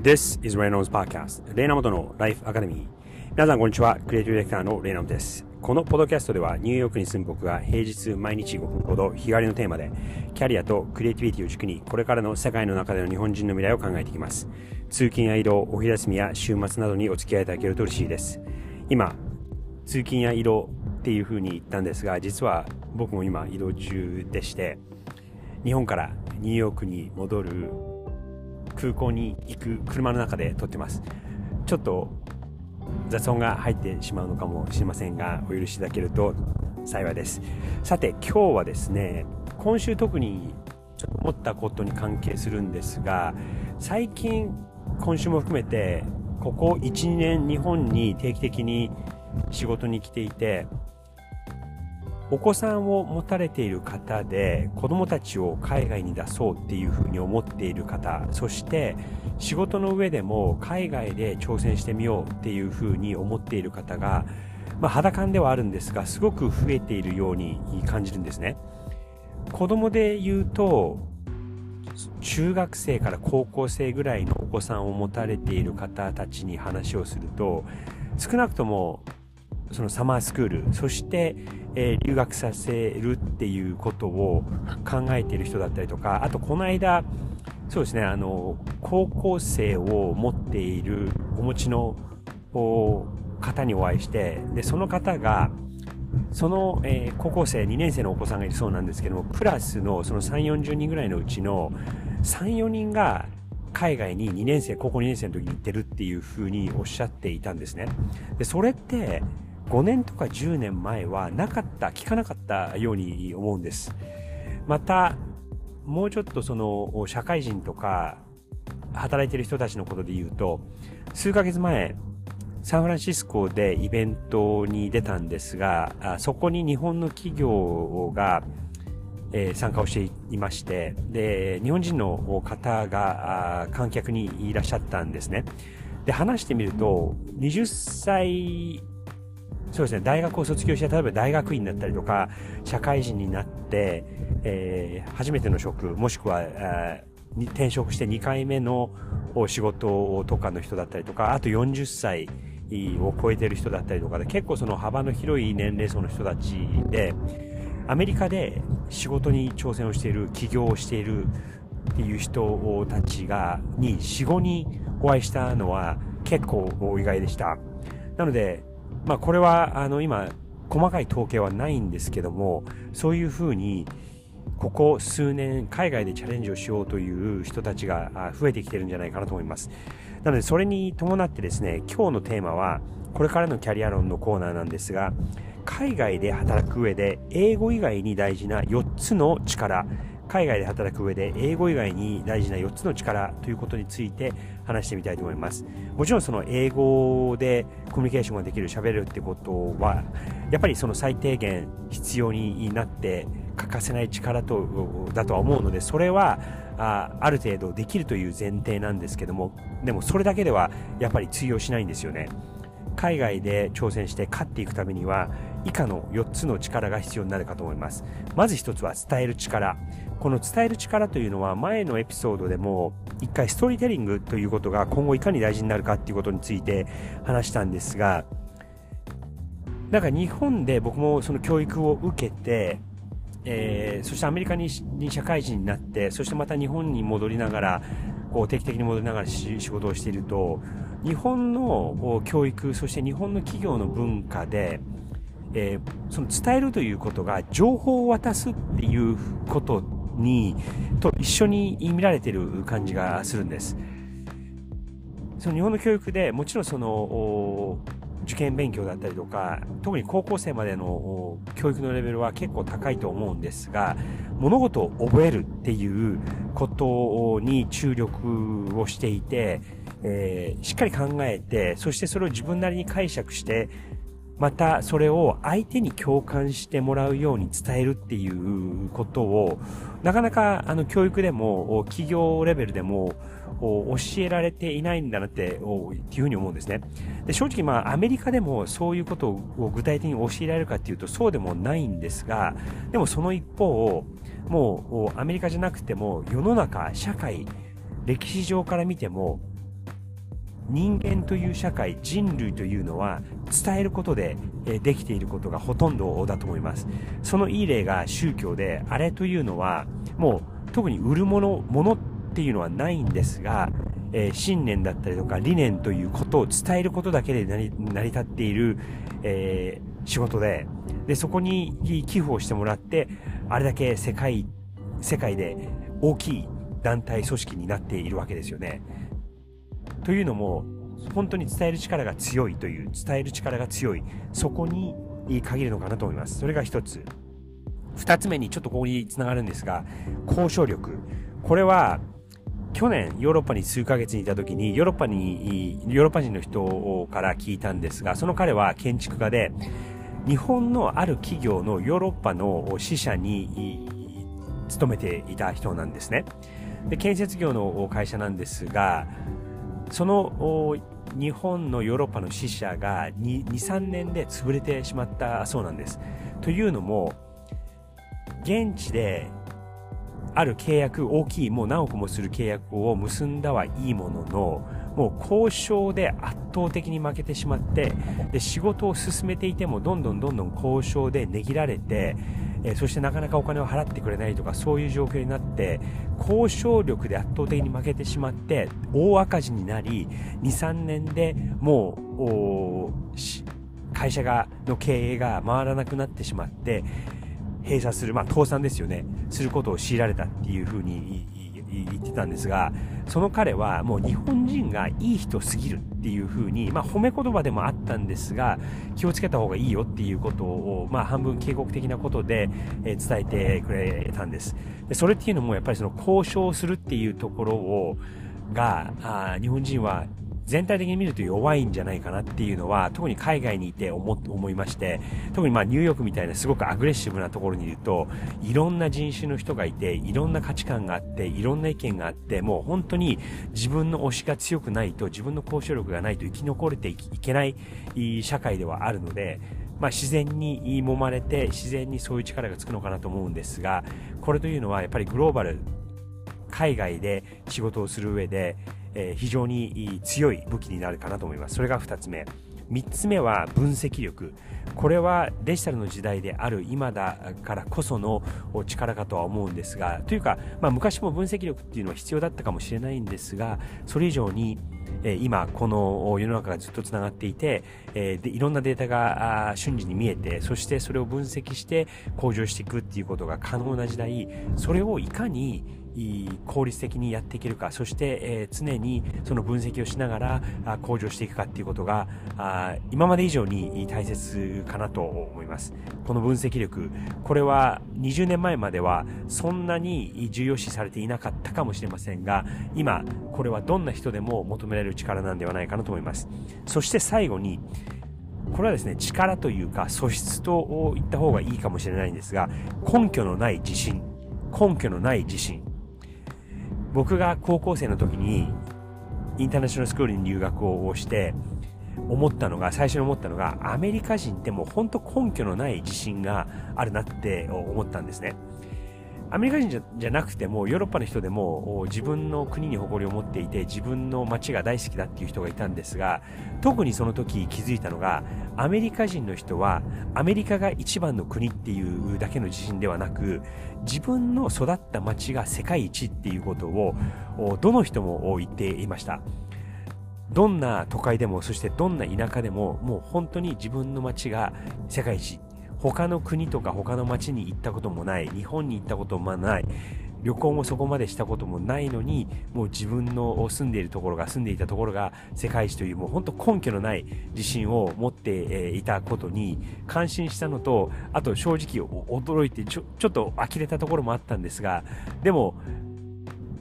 This is Reynolds Podcast レイナモトのライフアカデミー皆さんこんにちは。クリエイティブディレクターのレイナモトです。このポッドキャストではニューヨークに住む僕が平日毎日5分ほど日帰りのテーマでキャリアとクリエイティビティを軸にこれからの世界の中での日本人の未来を考えていきます。通勤や移動お昼休みや週末などにお付き合いいただけると嬉しいです。今通勤や移動っていう風に言ったんですが実は僕も今移動中でして日本からニューヨークに戻る空港に行く車の中で撮ってます。ちょっと雑音が入ってしまうのかもしれませんがお許しいただけると幸いです。さて今日はですね今週特にちょっと思ったことに関係するんですが最近今週も含めてここ12年日本に定期的に仕事に来ていてお子さんを持たれている方で子供たちを海外に出そうっていうふうに思っている方そして仕事の上でも海外で挑戦してみようっていうふうに思っている方が、まあ、肌感ではあるんですがすごく増えているように感じるんですね。子供で言うと中学生から高校生ぐらいのお子さんを持たれている方たちに話をすると少なくともそのサマースクールそしてえー、留学させるっていうことを考えている人だったりとか、あとこの間、そうですね、あの、高校生を持っているお持ちの方にお会いして、で、その方が、その、えー、高校生2年生のお子さんがいるそうなんですけども、クラスのその3、40人ぐらいのうちの3、4人が海外に2年生、高校2年生の時に行ってるっていうふうにおっしゃっていたんですね。で、それって、5年とか10年前はなかった、聞かなかったように思うんです。また、もうちょっとその、社会人とか、働いてる人たちのことで言うと、数ヶ月前、サンフランシスコでイベントに出たんですが、そこに日本の企業が、え、参加をしていまして、で、日本人の方が観客にいらっしゃったんですね。で、話してみると、20歳そうですね、大学を卒業して、例えば大学院になったりとか、社会人になって、えー、初めての職、もしくは、えー、転職して2回目の仕事とかの人だったりとか、あと40歳を超えてる人だったりとかで、結構その幅の広い年齢層の人たちで、アメリカで仕事に挑戦をしている、起業をしているっていう人たちが、に4、5人お会いしたのは結構意外でした。なので、まあこれはあの今細かい統計はないんですけどもそういうふうにここ数年海外でチャレンジをしようという人たちが増えてきてるんじゃないかなと思います。なのでそれに伴ってですね今日のテーマはこれからのキャリア論のコーナーなんですが海外で働く上で英語以外に大事な4つの力。海外で働く上で英語以外に大事な4つの力ということについて話してみたいと思います。もちろんその英語でコミュニケーションができる、喋るってことは、やっぱりその最低限必要になって欠かせない力とだとは思うので、それはあある程度できるという前提なんですけども、でもそれだけではやっぱり通用しないんですよね。海外で挑戦して勝っていくためには以下の4つの力が必要になるかと思います。まず1つは伝える力。この伝える力というのは前のエピソードでも一回ストーリーテリングということが今後いかに大事になるかっていうことについて話したんですが、なんか日本で僕もその教育を受けて、えー、そしてアメリカに社会人になって、そしてまた日本に戻りながら、こう定期的に戻りながら仕事をしていると、日本の教育、そして日本の企業の文化で、えー、その伝えるということが情報を渡すっていうことに、と一緒に見られている感じがするんです。その日本の教育でもちろんその、受験勉強だったりとか、特に高校生までの教育のレベルは結構高いと思うんですが、物事を覚えるっていうことに注力をしていて、えー、しっかり考えて、そしてそれを自分なりに解釈して、またそれを相手に共感してもらうように伝えるっていうことを、なかなかあの教育でも企業レベルでも教えられていないんだなってっていうふうに思うんですね。で正直まあアメリカでもそういうことを具体的に教えられるかっていうとそうでもないんですが、でもその一方、もうアメリカじゃなくても世の中、社会、歴史上から見ても人間という社会、人類というのは伝えることでできていることがほとんどだと思います。そのいい例が宗教で、あれというのはもう特に売るもの、ものっていうのはないんですが、えー、信念だったりとか理念ということを伝えることだけで成り立っている、えー、仕事で、で、そこに寄付をしてもらって、あれだけ世界、世界で大きい団体組織になっているわけですよね。というのも、本当に伝える力が強いという、伝える力が強い、そこに限るのかなと思います。それが一つ。二つ目にちょっとここにつながるんですが、交渉力。これは、去年ヨーロッパに数ヶ月にいた時にヨーロッパに、ヨーロッパ人の人から聞いたんですが、その彼は建築家で、日本のある企業のヨーロッパの支社に勤めていた人なんですね。で、建設業の会社なんですが、その日本のヨーロッパの支社が2、3年で潰れてしまったそうなんです。というのも、現地である契約、大きい、もう何億もする契約を結んだはいいものの、もう交渉で圧倒的に負けてしまって、で、仕事を進めていてもどんどんどんどん交渉で値切られて、え、そしてなかなかお金を払ってくれないとかそういう状況になって交渉力で圧倒的に負けてしまって大赤字になり23年でもう会社がの経営が回らなくなってしまって閉鎖する、まあ、倒産ですよね。することを強いられたっていうふうに言ってたんですがその彼はもう日本人がいい人すぎるっていう風に、まあ褒め言葉でもあったんですが、気をつけた方がいいよっていうことを、まあ半分警告的なことで、え伝えてくれたんです。でそれっていうのもやっぱりその交渉するっていうところを、が、あ日本人は全体的に見ると弱いんじゃないかなっていうのは、特に海外にいて思思いまして、特にまあニューヨークみたいなすごくアグレッシブなところにいると、いろんな人種の人がいて、いろんな価値観があって、いろんな意見があって、もう本当に自分の推しが強くないと、自分の交渉力がないと生き残れていけない社会ではあるので、まあ、自然に揉まれて自然にそういう力がつくのかなと思うんですがこれというのはやっぱりグローバル海外で仕事をする上でえ非常に強い武器になるかなと思います。それが2つ目。3つ目は分析力。これはデジタルの時代である今だからこその力かとは思うんですが、というか、まあ、昔も分析力っていうのは必要だったかもしれないんですが、それ以上にえ今この世の中がずっとつながっていて、えでいろんなデータが瞬時に見えてそしてそれを分析して向上していくっていうことが可能な時代それをいかに効率的にやっていけるかそして、え常にその分析をしながら向上していくかっていうことが今まで以上に大切かなと思いますこの分析力これは20年前まではそんなに重要視されていなかったかもしれませんが今これはどんな人でも求められる力なんではないかなと思いますそして最後にこれはですね、力というか素質と言った方がいいかもしれないんですが、根拠のない自信。根拠のない自信。僕が高校生の時にインターナショナルスクールに留学をして思ったのが、最初に思ったのが、アメリカ人ってもう本当根拠のない自信があるなって思ったんですね。アメリカ人じゃなくても、ヨーロッパの人でも自分の国に誇りを持っていて、自分の街が大好きだっていう人がいたんですが、特にその時気づいたのが、アメリカ人の人は、アメリカが一番の国っていうだけの自信ではなく、自分の育った街が世界一っていうことを、どの人も言っていました。どんな都会でも、そしてどんな田舎でも、もう本当に自分の街が世界一他の国とか他の街に行ったこともない、日本に行ったこともない、旅行もそこまでしたこともないのに、もう自分の住んでいるところが、住んでいたところが世界一という、もう本当根拠のない自信を持っていたことに感心したのと、あと正直驚いてちょ、ちょっと呆れたところもあったんですが、でも、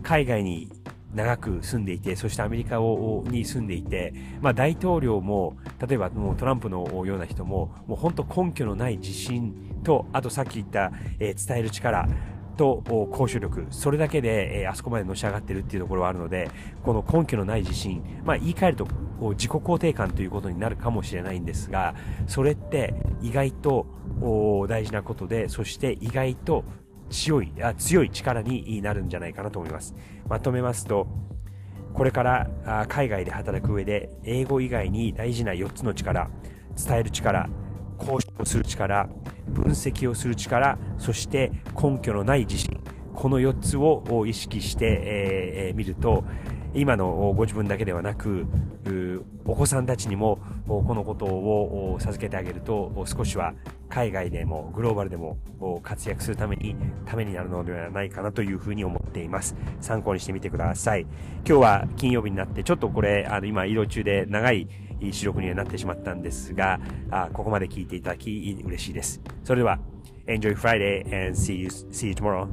海外に長く住んでいて、そしてアメリカをに住んでいて、まあ大統領も、例えばもうトランプのような人も、もう本当根拠のない自信と、あとさっき言った、えー、伝える力、と交渉力、それだけで、えー、あそこまでのし上がってるっていうところはあるので、この根拠のない自信、まあ言い換えると自己肯定感ということになるかもしれないんですが、それって意外と大事なことで、そして意外と強い、あ強い力になるんじゃないかなと思います。まとめますと、これから海外で働く上で英語以外に大事な4つの力、伝える力、交渉する力、分析をする力、そして根拠のない自信。この4つを意識してえみると、今のご自分だけではなく、お子さんたちにもこのことを授けてあげると少しは海外でもグローバルでも活躍するためにためになるのではないかなというふうに思っています。参考にしてみてください。今日は金曜日になってちょっとこれあの今移動中で長い収録にはなってしまったんですが、あここまで聞いていただき嬉しいです。それでは Enjoy Friday and see you, see you tomorrow.